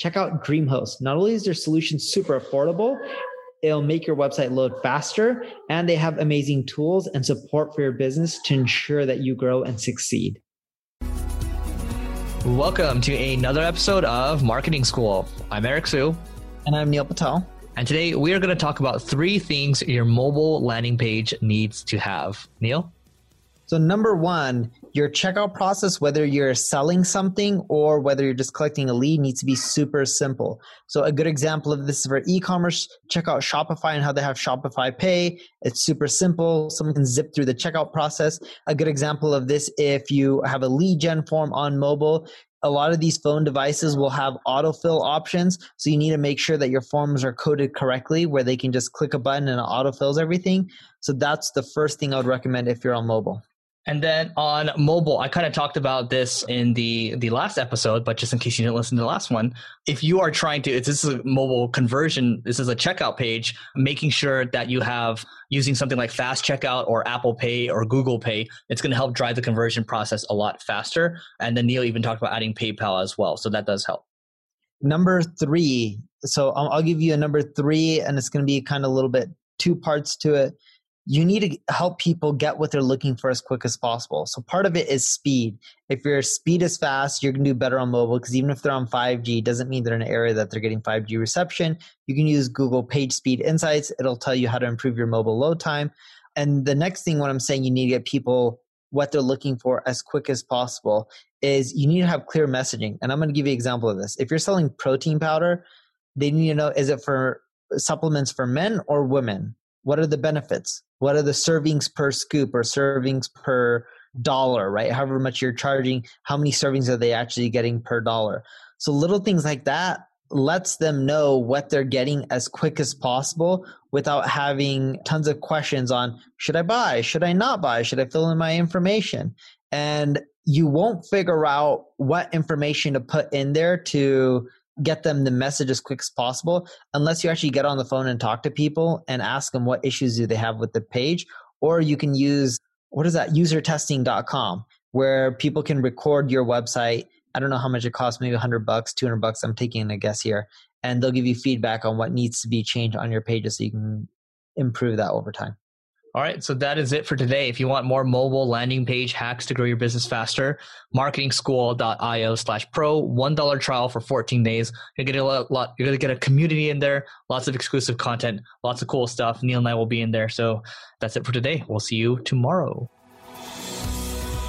check out DreamHost. Not only is their solution super affordable, it'll make your website load faster, and they have amazing tools and support for your business to ensure that you grow and succeed. Welcome to another episode of Marketing School. I'm Eric Siu. And I'm Neil Patel. And today we are going to talk about three things your mobile landing page needs to have. Neil? So, number one, your checkout process, whether you're selling something or whether you're just collecting a lead, needs to be super simple. So, a good example of this is for e commerce. Check out Shopify and how they have Shopify Pay. It's super simple. Someone can zip through the checkout process. A good example of this, if you have a lead gen form on mobile, a lot of these phone devices will have autofill options. So, you need to make sure that your forms are coded correctly where they can just click a button and it autofills everything. So, that's the first thing I would recommend if you're on mobile. And then on mobile, I kind of talked about this in the the last episode, but just in case you didn't listen to the last one, if you are trying to, this is a mobile conversion, this is a checkout page, making sure that you have using something like Fast Checkout or Apple Pay or Google Pay, it's going to help drive the conversion process a lot faster. And then Neil even talked about adding PayPal as well, so that does help. Number three, so I'll, I'll give you a number three, and it's going to be kind of a little bit two parts to it you need to help people get what they're looking for as quick as possible. So part of it is speed. If your speed is fast, you're going to do better on mobile because even if they're on 5G, it doesn't mean they're in an area that they're getting 5G reception. You can use Google Page Speed Insights. It'll tell you how to improve your mobile load time. And the next thing, what I'm saying, you need to get people what they're looking for as quick as possible is you need to have clear messaging. And I'm going to give you an example of this. If you're selling protein powder, they need to know is it for supplements for men or women? What are the benefits? What are the servings per scoop or servings per dollar, right? However much you're charging, how many servings are they actually getting per dollar? So little things like that lets them know what they're getting as quick as possible without having tons of questions on should I buy? Should I not buy? Should I fill in my information? And you won't figure out what information to put in there to get them the message as quick as possible unless you actually get on the phone and talk to people and ask them what issues do they have with the page or you can use what is that? usertesting.com where people can record your website. I don't know how much it costs maybe 100 bucks 200 bucks i'm taking a guess here and they'll give you feedback on what needs to be changed on your pages so you can improve that over time all right, so that is it for today. If you want more mobile landing page hacks to grow your business faster, marketingschool.io slash pro, $1 trial for 14 days. You're gonna get a lot, you're gonna get a community in there, lots of exclusive content, lots of cool stuff. Neil and I will be in there. So that's it for today. We'll see you tomorrow.